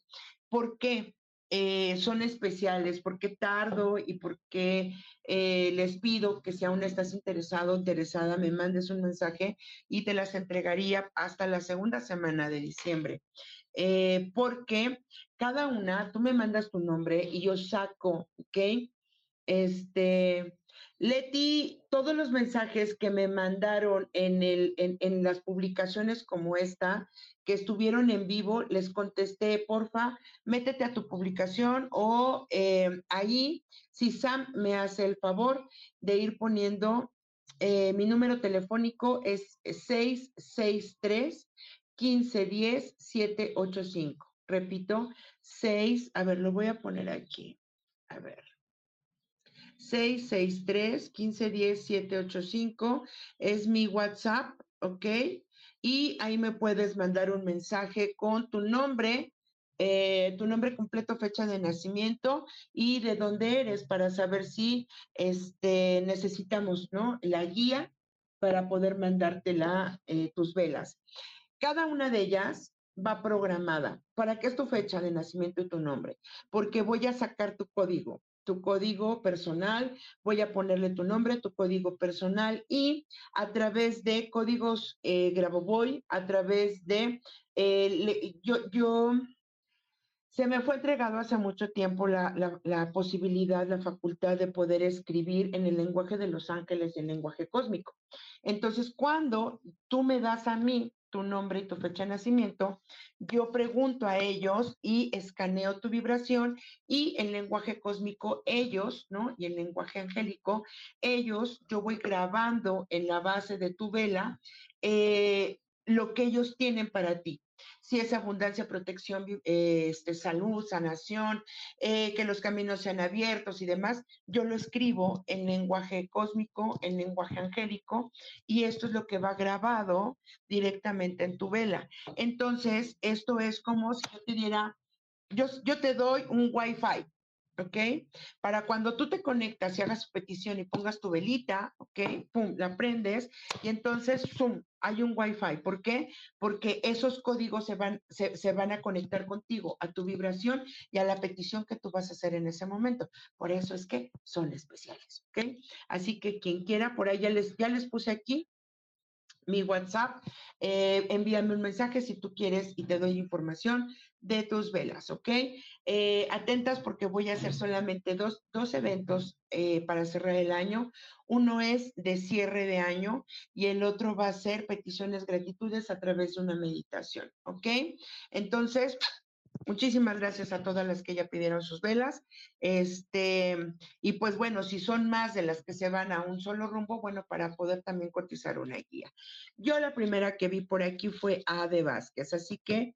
¿Por qué? Eh, son especiales, por qué tardo y por qué eh, les pido que si aún estás interesado interesada, me mandes un mensaje y te las entregaría hasta la segunda semana de diciembre. Eh, porque cada una, tú me mandas tu nombre y yo saco, ¿ok? Este, Leti, todos los mensajes que me mandaron en, el, en, las publicaciones como esta, que estuvieron en vivo, les contesté, porfa, métete a tu publicación o eh, ahí, si Sam me hace el favor de ir poniendo, eh, mi número telefónico es 663 1510 785. Repito, 6, a ver, lo voy a poner aquí. A ver. 663 1510 785 es mi WhatsApp, ¿ok? y ahí me puedes mandar un mensaje con tu nombre, eh, tu nombre completo, fecha de nacimiento y de dónde eres para saber si este, necesitamos ¿no? la guía para poder mandarte eh, tus velas. Cada una de ellas va programada. ¿Para qué es tu fecha de nacimiento y tu nombre? Porque voy a sacar tu código. Tu código personal, voy a ponerle tu nombre, tu código personal y a través de códigos eh, Grabovoi, a través de, eh, yo, yo, se me fue entregado hace mucho tiempo la, la, posibilidad, la facultad de poder escribir en el lenguaje de los ángeles, el lenguaje cósmico. Entonces, cuando tú me das a mí tu nombre y tu fecha de nacimiento, yo pregunto a ellos y escaneo tu vibración y el lenguaje cósmico, ellos, ¿no? Y el lenguaje angélico, ellos, yo voy grabando en la base de tu vela eh, lo que ellos tienen para ti si es abundancia, protección, eh, este, salud, sanación, eh, que los caminos sean abiertos y demás, yo lo escribo en lenguaje cósmico, en lenguaje angélico, y esto es lo que va grabado directamente en tu vela. Entonces, esto es como si yo te diera, yo, yo te doy un Wi-Fi, ¿ok? Para cuando tú te conectas y hagas su petición y pongas tu velita, ¿ok? Pum, la prendes y entonces, zoom, hay un Wi-Fi. ¿Por qué? Porque esos códigos se van, se, se, van a conectar contigo, a tu vibración y a la petición que tú vas a hacer en ese momento. Por eso es que son especiales, ¿ok? Así que quien quiera, por ahí ya les, ya les puse aquí mi WhatsApp, eh, envíame un mensaje si tú quieres y te doy información de tus velas, ¿ok? Eh, atentas porque voy a hacer solamente dos, dos eventos eh, para cerrar el año. Uno es de cierre de año y el otro va a ser peticiones gratitudes a través de una meditación, ¿ok? Entonces, Muchísimas gracias a todas las que ya pidieron sus velas. Este, y pues bueno, si son más de las que se van a un solo rumbo, bueno, para poder también cotizar una guía. Yo la primera que vi por aquí fue A de Vázquez, así que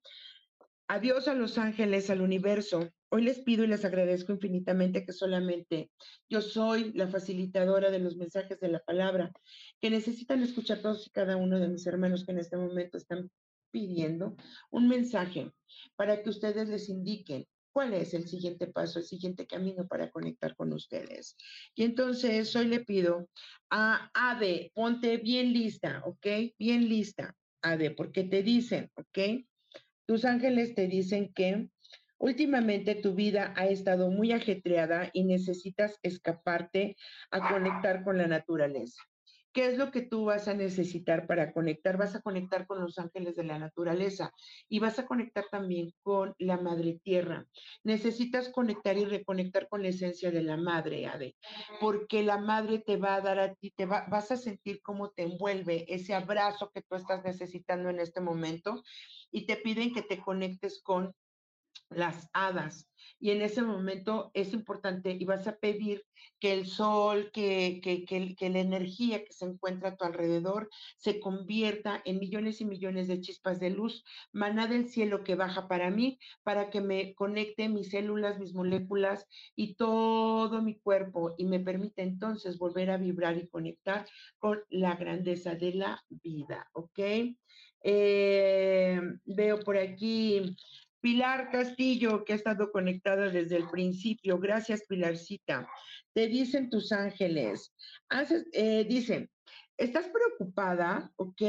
adiós a los ángeles, al universo. Hoy les pido y les agradezco infinitamente que solamente yo soy la facilitadora de los mensajes de la palabra, que necesitan escuchar todos y cada uno de mis hermanos que en este momento están pidiendo un mensaje para que ustedes les indiquen cuál es el siguiente paso, el siguiente camino para conectar con ustedes. Y entonces hoy le pido a Ade, ponte bien lista, ¿ok? Bien lista, Ade, porque te dicen, ¿ok? Tus ángeles te dicen que últimamente tu vida ha estado muy ajetreada y necesitas escaparte a conectar con la naturaleza. ¿Qué es lo que tú vas a necesitar para conectar? Vas a conectar con los ángeles de la naturaleza y vas a conectar también con la madre tierra. Necesitas conectar y reconectar con la esencia de la madre, Ade, porque la madre te va a dar a ti, te va, vas a sentir cómo te envuelve ese abrazo que tú estás necesitando en este momento y te piden que te conectes con las hadas, y en ese momento es importante y vas a pedir que el sol, que, que, que, la energía que se encuentra a tu alrededor se convierta en millones y millones de chispas de luz, maná del cielo que baja para mí, para que me conecte mis células, mis moléculas y todo mi cuerpo y me permite entonces volver a vibrar y conectar con la grandeza de la vida, ¿ok? Eh, veo por aquí Pilar Castillo, que ha estado conectada desde el principio. Gracias, Pilarcita. Te dicen tus ángeles. Haces, eh, dicen, estás preocupada, ¿ok?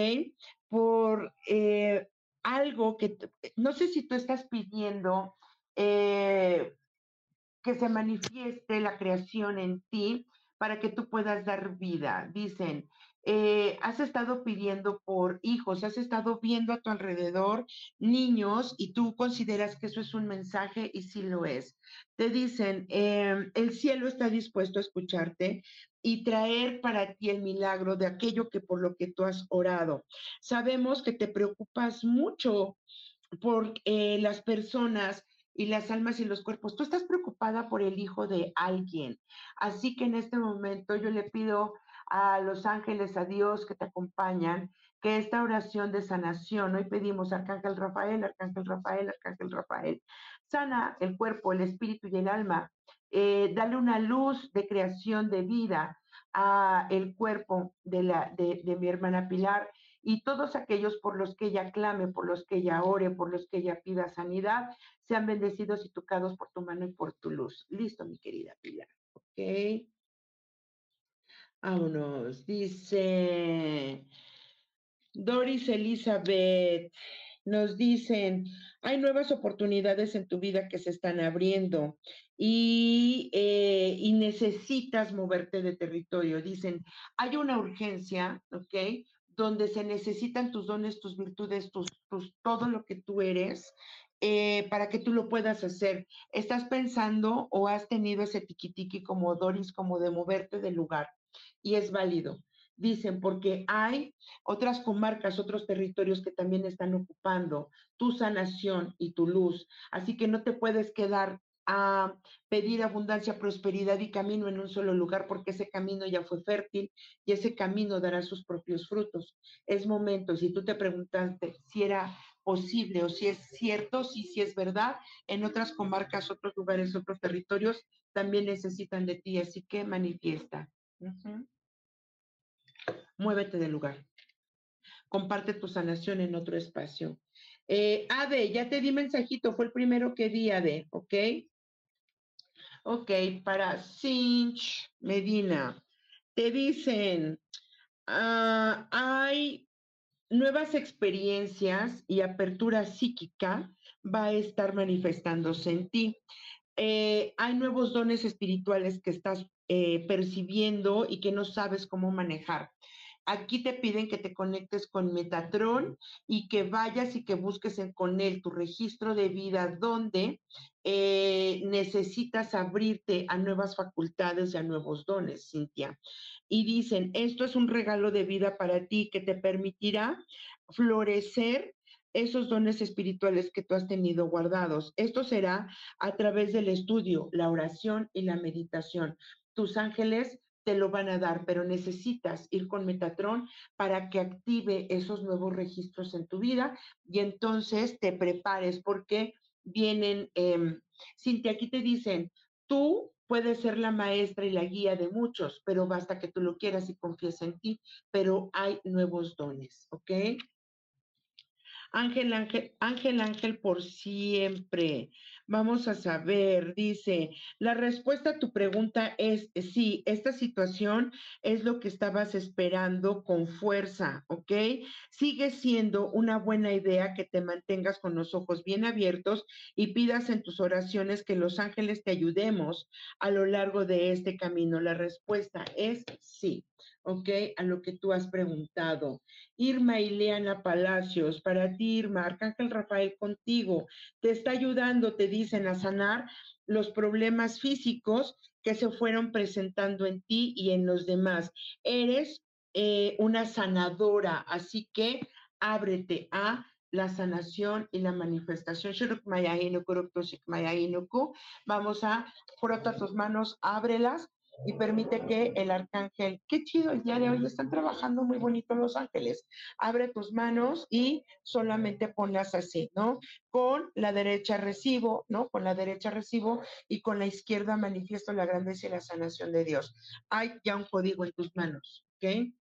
Por eh, algo que, no sé si tú estás pidiendo eh, que se manifieste la creación en ti para que tú puedas dar vida. Dicen, eh, has estado pidiendo por hijos, has estado viendo a tu alrededor niños y tú consideras que eso es un mensaje y sí lo es. Te dicen, em, el cielo está dispuesto a escucharte y traer para ti el milagro de aquello que por lo que tú has orado. Sabemos que te preocupas mucho por eh, las personas y las almas y los cuerpos. Tú estás preocupada por el hijo de alguien. Así que en este momento yo le pido a los ángeles, a Dios que te acompañan, que esta oración de sanación, hoy pedimos Arcángel Rafael, Arcángel Rafael, Arcángel Rafael, sana el cuerpo, el espíritu y el alma, eh, dale una luz de creación de vida a el cuerpo de, la, de, de mi hermana Pilar y todos aquellos por los que ella clame, por los que ella ore, por los que ella pida sanidad, sean bendecidos y tocados por tu mano y por tu luz. Listo, mi querida Pilar. Ok. Vámonos. Dice Doris Elizabeth. nos dicen, hay nuevas oportunidades en tu vida que se están abriendo y, eh, y necesitas moverte de territorio. Dicen, hay una urgencia, ¿ok? Donde se necesitan tus dones, tus virtudes, tus, tus todo lo que tú eres eh, para que tú lo puedas hacer. ¿Estás pensando o has tenido ese tiquitiqui como Doris, como de moverte del lugar? Y es válido. Dicen, porque hay otras comarcas, otros territorios que también están ocupando tu sanación y tu luz. Así que no te puedes quedar a pedir abundancia, prosperidad y camino en un solo lugar, porque ese camino ya fue fértil y ese camino dará sus propios frutos. Es momento, si tú te preguntaste si era posible o si es cierto, si, si es verdad, en otras comarcas, otros lugares, otros territorios también necesitan de ti, así que manifiesta. Muévete del lugar. Comparte tu sanación en otro espacio. Eh, Ade, ya te di mensajito, fue el primero que di, Ade, ¿ok? Ok, para Cinch Medina, te dicen, ah, hay nuevas experiencias y apertura psíquica va a estar manifestándose en ti. Eh, hay nuevos dones espirituales que estás eh, percibiendo y que no sabes cómo manejar. Aquí te piden que te conectes con Metatron y que vayas y que busques con él tu registro de vida donde eh, necesitas abrirte a nuevas facultades y a nuevos dones, Cintia. Y dicen, esto es un regalo de vida para ti que te permitirá florecer esos dones espirituales que tú has tenido guardados. Esto será a través del estudio, la oración y la meditación. Tus ángeles te lo van a dar, pero necesitas ir con Metatron para que active esos nuevos registros en tu vida y entonces te prepares porque vienen, eh, Cintia, aquí te dicen, tú puedes ser la maestra y la guía de muchos, pero basta que tú lo quieras y confíes en ti, pero hay nuevos dones, ¿ok? Ángel, Ángel, Ángel, Ángel por siempre. Vamos a saber, dice, la respuesta a tu pregunta es sí, esta situación es lo que estabas esperando con fuerza, ¿ok? Sigue siendo una buena idea que te mantengas con los ojos bien abiertos y pidas en tus oraciones que los ángeles te ayudemos a lo largo de este camino. La respuesta es sí. ¿ok? A lo que tú has preguntado. Irma Ileana Palacios, para ti, Irma, Arcángel Rafael contigo, te está ayudando, te dicen, a sanar los problemas físicos que se fueron presentando en ti y en los demás. Eres eh, una sanadora, así que ábrete a la sanación y la manifestación. Vamos a, frota tus manos, ábrelas y permite que el arcángel, qué chido el día de hoy, están trabajando muy bonito los ángeles. Abre tus manos y solamente ponlas así, ¿no? Con la derecha recibo, ¿no? Con la derecha recibo y con la izquierda manifiesto la grandeza y la sanación de Dios. Hay ya un código en tus manos, ¿ok?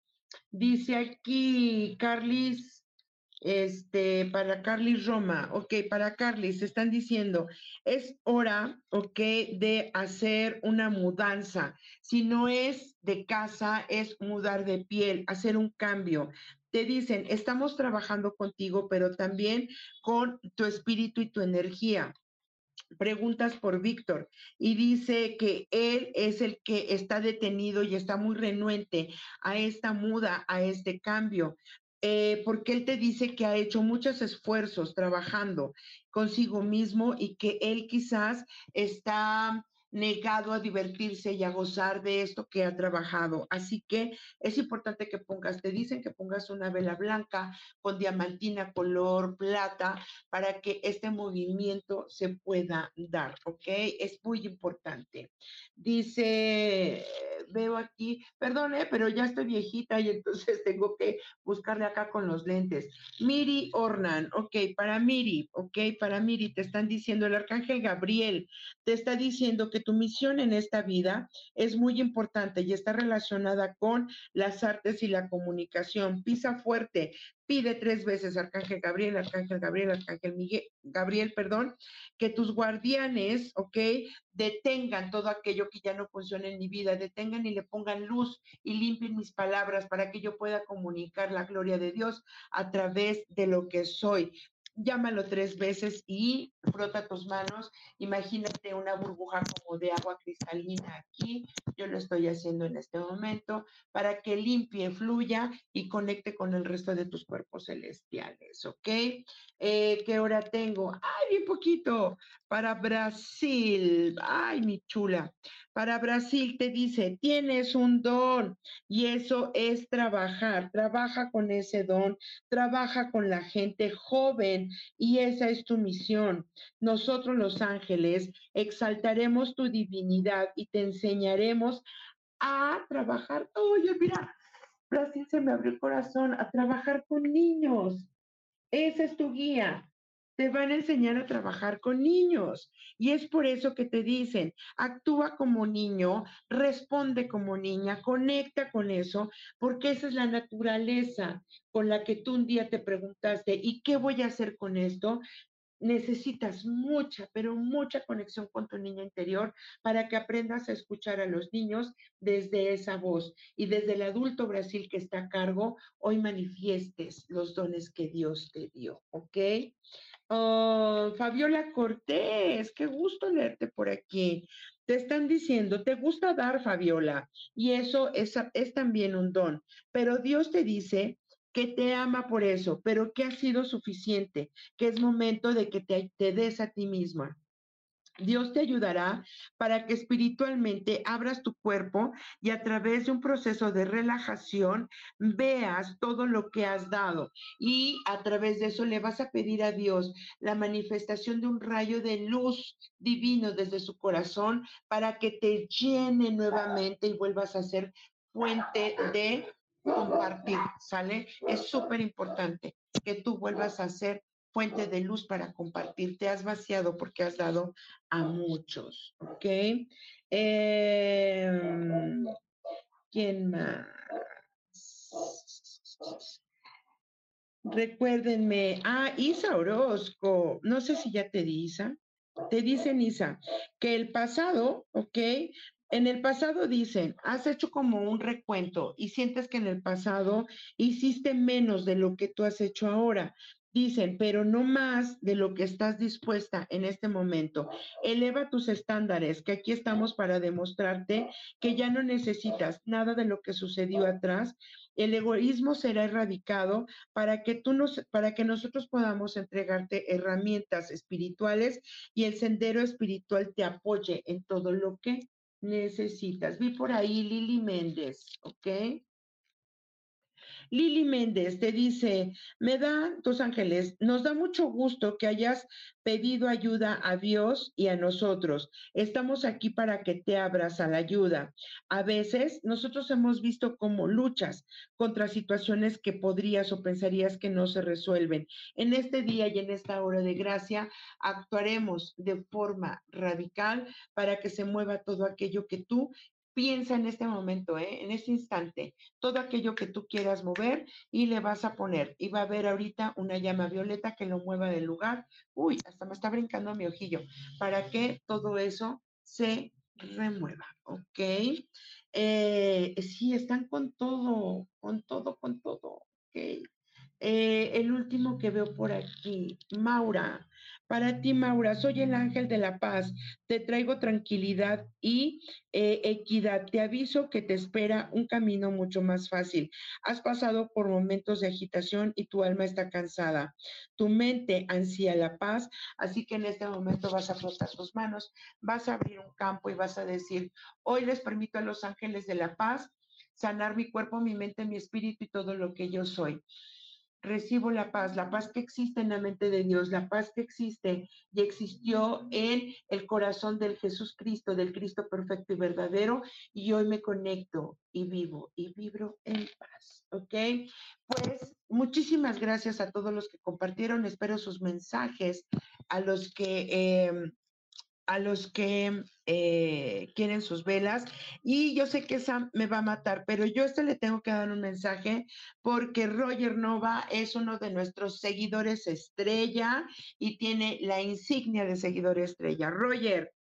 Dice aquí, Carlis, este, para Carly Roma, ok, para Carly, se están diciendo, es hora, ok, de hacer una mudanza. Si no es de casa, es mudar de piel, hacer un cambio. Te dicen, estamos trabajando contigo, pero también con tu espíritu y tu energía preguntas por Víctor y dice que él es el que está detenido y está muy renuente a esta muda, a este cambio. Eh, porque él te dice que ha hecho muchos esfuerzos trabajando consigo mismo y que él quizás está negado a divertirse y a gozar de esto que ha trabajado. Así que es importante que pongas, te dicen que pongas una vela blanca con diamantina color plata para que este movimiento se pueda dar, ¿ok? Es muy importante. Dice, veo aquí, perdone, pero ya estoy viejita y entonces tengo que buscarle acá con los lentes. Miri Ornan, ok, para Miri, ok, para Miri, te están diciendo el arcángel Gabriel, te está diciendo que tu misión en esta vida es muy importante y está relacionada con las artes y la comunicación. Pisa fuerte, pide tres veces, Arcángel Gabriel, Arcángel Gabriel, Arcángel Miguel, Gabriel, perdón, que tus guardianes, ¿ok? Detengan todo aquello que ya no funciona en mi vida, detengan y le pongan luz y limpien mis palabras para que yo pueda comunicar la gloria de Dios a través de lo que soy llámalo tres veces y frota tus manos. Imagínate una burbuja como de agua cristalina aquí. Yo lo estoy haciendo en este momento para que limpie, fluya y conecte con el resto de tus cuerpos celestiales, ¿ok? Eh, ¿Qué hora tengo? ¡Ay, bien poquito! Para Brasil. ¡Ay, mi chula! Para Brasil te dice, tienes un don y eso es trabajar. Trabaja con ese don, trabaja con la gente joven y esa es tu misión. Nosotros los ángeles exaltaremos tu divinidad y te enseñaremos a trabajar. Oye, mira, Brasil se me abrió el corazón a trabajar con niños. Esa es tu guía te van a enseñar a trabajar con niños. Y es por eso que te dicen, actúa como niño, responde como niña, conecta con eso, porque esa es la naturaleza con la que tú un día te preguntaste, ¿y qué voy a hacer con esto? Necesitas mucha, pero mucha conexión con tu niño interior para que aprendas a escuchar a los niños desde esa voz y desde el adulto Brasil que está a cargo, hoy manifiestes los dones que Dios te dio, ¿ok? Oh, Fabiola Cortés, qué gusto leerte por aquí. Te están diciendo, te gusta dar, Fabiola, y eso es, es también un don, pero Dios te dice que te ama por eso, pero que ha sido suficiente, que es momento de que te, te des a ti misma. Dios te ayudará para que espiritualmente abras tu cuerpo y a través de un proceso de relajación veas todo lo que has dado. Y a través de eso le vas a pedir a Dios la manifestación de un rayo de luz divino desde su corazón para que te llene nuevamente y vuelvas a ser fuente de compartir, ¿sale? Es súper importante que tú vuelvas a ser fuente de luz para compartir. Te has vaciado porque has dado a muchos, ¿ok? Em, ¿Quién más? Recuérdenme, ah, Isa Orozco, no sé si ya te di Isa, te dicen Isa, que el pasado, ¿ok? En el pasado dicen, has hecho como un recuento y sientes que en el pasado hiciste menos de lo que tú has hecho ahora. Dicen, pero no más de lo que estás dispuesta en este momento. Eleva tus estándares, que aquí estamos para demostrarte que ya no necesitas nada de lo que sucedió atrás. El egoísmo será erradicado para que tú nos, para que nosotros podamos entregarte herramientas espirituales y el sendero espiritual te apoye en todo lo que necesitas. Vi por ahí Lili Méndez, ¿ok? Lili Méndez te dice, me da, tus ángeles, nos da mucho gusto que hayas pedido ayuda a Dios y a nosotros. Estamos aquí para que te abras a la ayuda. A veces nosotros hemos visto como luchas contra situaciones que podrías o pensarías que no se resuelven. En este día y en esta hora de gracia actuaremos de forma radical para que se mueva todo aquello que tú Piensa en este momento, ¿eh? en este instante, todo aquello que tú quieras mover y le vas a poner. Y va a haber ahorita una llama violeta que lo mueva del lugar. Uy, hasta me está brincando mi ojillo. Para que todo eso se remueva, ¿ok? Eh, sí, están con todo, con todo, con todo, ¿ok? Eh, el último que veo por aquí, Maura. Para ti, Maura, soy el ángel de la paz. Te traigo tranquilidad y eh, equidad. Te aviso que te espera un camino mucho más fácil. Has pasado por momentos de agitación y tu alma está cansada. Tu mente ansía la paz, así que en este momento vas a frotar tus manos, vas a abrir un campo y vas a decir, hoy les permito a los ángeles de la paz sanar mi cuerpo, mi mente, mi espíritu y todo lo que yo soy recibo la paz, la paz que existe en la mente de Dios, la paz que existe y existió en el corazón del Jesús Cristo, del Cristo perfecto y verdadero, y hoy me conecto y vivo y vibro en paz, ¿ok? Pues muchísimas gracias a todos los que compartieron, espero sus mensajes, a los que... Eh, a los que eh, quieren sus velas. Y yo sé que Sam me va a matar, pero yo este le tengo que dar un mensaje porque Roger Nova es uno de nuestros seguidores estrella y tiene la insignia de seguidor estrella. Roger,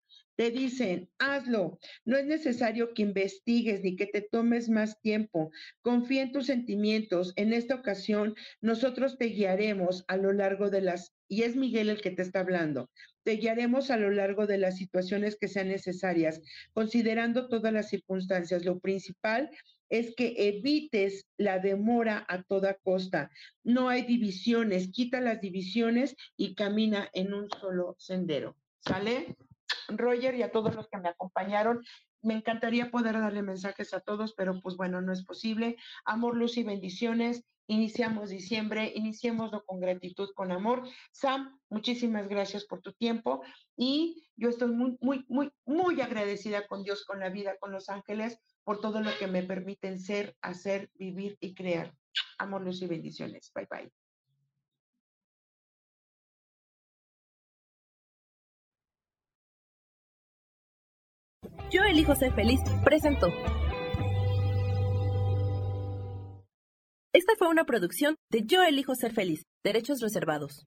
te dicen, hazlo. No es necesario que investigues ni que te tomes más tiempo. Confía en tus sentimientos. En esta ocasión, nosotros te guiaremos a lo largo de las, y es Miguel el que te está hablando, te guiaremos a lo largo de las situaciones que sean necesarias, considerando todas las circunstancias. Lo principal es que evites la demora a toda costa. No hay divisiones, quita las divisiones y camina en un solo sendero. ¿Sale? Roger y a todos los que me acompañaron. Me encantaría poder darle mensajes a todos, pero pues bueno, no es posible. Amor, luz y bendiciones. Iniciamos diciembre, iniciémoslo con gratitud, con amor. Sam, muchísimas gracias por tu tiempo y yo estoy muy, muy, muy, muy agradecida con Dios, con la vida, con los ángeles, por todo lo que me permiten ser, hacer, vivir y crear. Amor, luz y bendiciones. Bye, bye. Yo elijo ser feliz presentó. Esta fue una producción de Yo elijo ser feliz, derechos reservados.